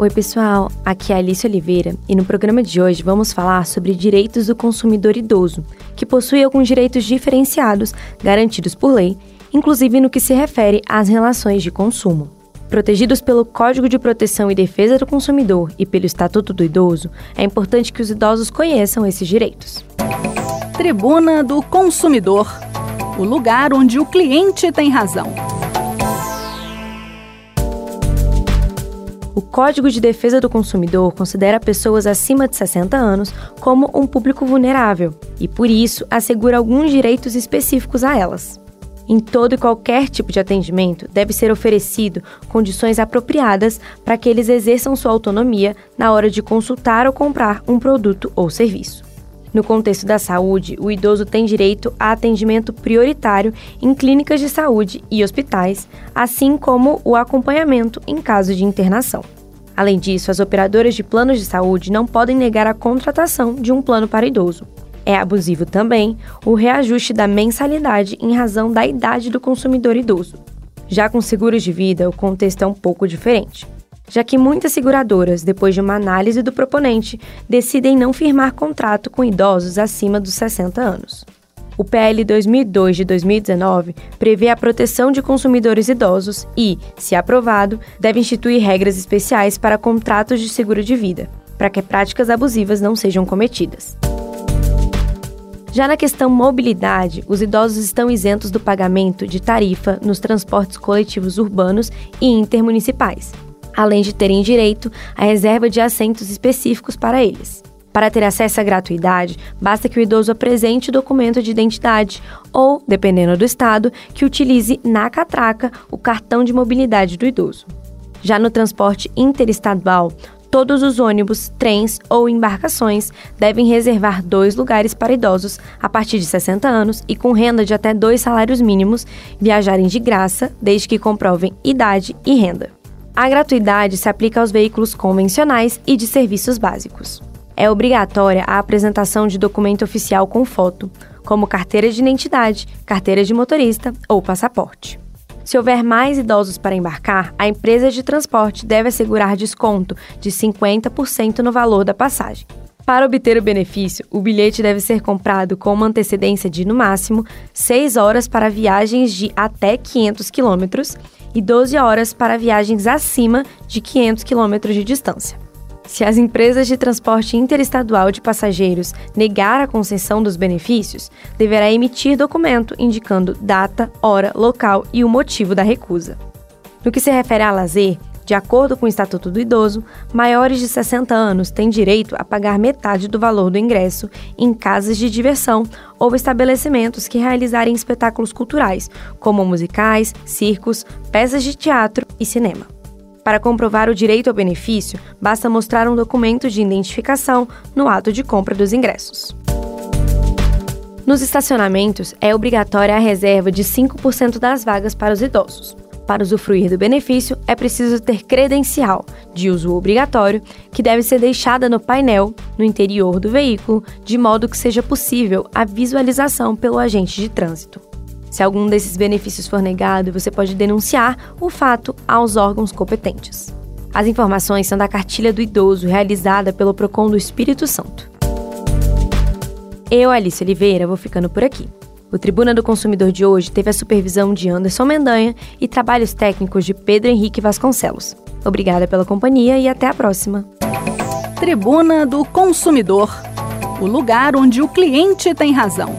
Oi, pessoal, aqui é a Alice Oliveira e no programa de hoje vamos falar sobre direitos do consumidor idoso, que possui alguns direitos diferenciados garantidos por lei, inclusive no que se refere às relações de consumo. Protegidos pelo Código de Proteção e Defesa do Consumidor e pelo Estatuto do Idoso, é importante que os idosos conheçam esses direitos. Tribuna do Consumidor o lugar onde o cliente tem razão. O Código de Defesa do Consumidor considera pessoas acima de 60 anos como um público vulnerável e, por isso, assegura alguns direitos específicos a elas. Em todo e qualquer tipo de atendimento, deve ser oferecido condições apropriadas para que eles exerçam sua autonomia na hora de consultar ou comprar um produto ou serviço. No contexto da saúde, o idoso tem direito a atendimento prioritário em clínicas de saúde e hospitais, assim como o acompanhamento em caso de internação. Além disso, as operadoras de planos de saúde não podem negar a contratação de um plano para idoso. É abusivo também o reajuste da mensalidade em razão da idade do consumidor idoso. Já com seguros de vida, o contexto é um pouco diferente, já que muitas seguradoras, depois de uma análise do proponente, decidem não firmar contrato com idosos acima dos 60 anos. O PL 2002 de 2019 prevê a proteção de consumidores idosos e, se aprovado, deve instituir regras especiais para contratos de seguro de vida, para que práticas abusivas não sejam cometidas. Já na questão mobilidade, os idosos estão isentos do pagamento de tarifa nos transportes coletivos urbanos e intermunicipais, além de terem direito à reserva de assentos específicos para eles. Para ter acesso à gratuidade, basta que o idoso apresente o documento de identidade ou, dependendo do estado, que utilize na catraca o cartão de mobilidade do idoso. Já no transporte interestadual, todos os ônibus, trens ou embarcações devem reservar dois lugares para idosos a partir de 60 anos e com renda de até dois salários mínimos viajarem de graça, desde que comprovem idade e renda. A gratuidade se aplica aos veículos convencionais e de serviços básicos. É obrigatória a apresentação de documento oficial com foto, como carteira de identidade, carteira de motorista ou passaporte. Se houver mais idosos para embarcar, a empresa de transporte deve assegurar desconto de 50% no valor da passagem. Para obter o benefício, o bilhete deve ser comprado com uma antecedência de, no máximo, 6 horas para viagens de até 500 quilômetros e 12 horas para viagens acima de 500 quilômetros de distância. Se as empresas de transporte interestadual de passageiros negar a concessão dos benefícios, deverá emitir documento indicando data, hora, local e o motivo da recusa. No que se refere a lazer, de acordo com o Estatuto do Idoso, maiores de 60 anos têm direito a pagar metade do valor do ingresso em casas de diversão ou estabelecimentos que realizarem espetáculos culturais, como musicais, circos, peças de teatro e cinema. Para comprovar o direito ao benefício, basta mostrar um documento de identificação no ato de compra dos ingressos. Nos estacionamentos, é obrigatória a reserva de 5% das vagas para os idosos. Para usufruir do benefício, é preciso ter credencial, de uso obrigatório, que deve ser deixada no painel, no interior do veículo, de modo que seja possível a visualização pelo agente de trânsito. Se algum desses benefícios for negado, você pode denunciar o fato aos órgãos competentes. As informações são da cartilha do idoso realizada pelo Procon do Espírito Santo. Eu, Alice Oliveira, vou ficando por aqui. O Tribuna do Consumidor de hoje teve a supervisão de Anderson Mendanha e trabalhos técnicos de Pedro Henrique Vasconcelos. Obrigada pela companhia e até a próxima. Tribuna do Consumidor o lugar onde o cliente tem razão.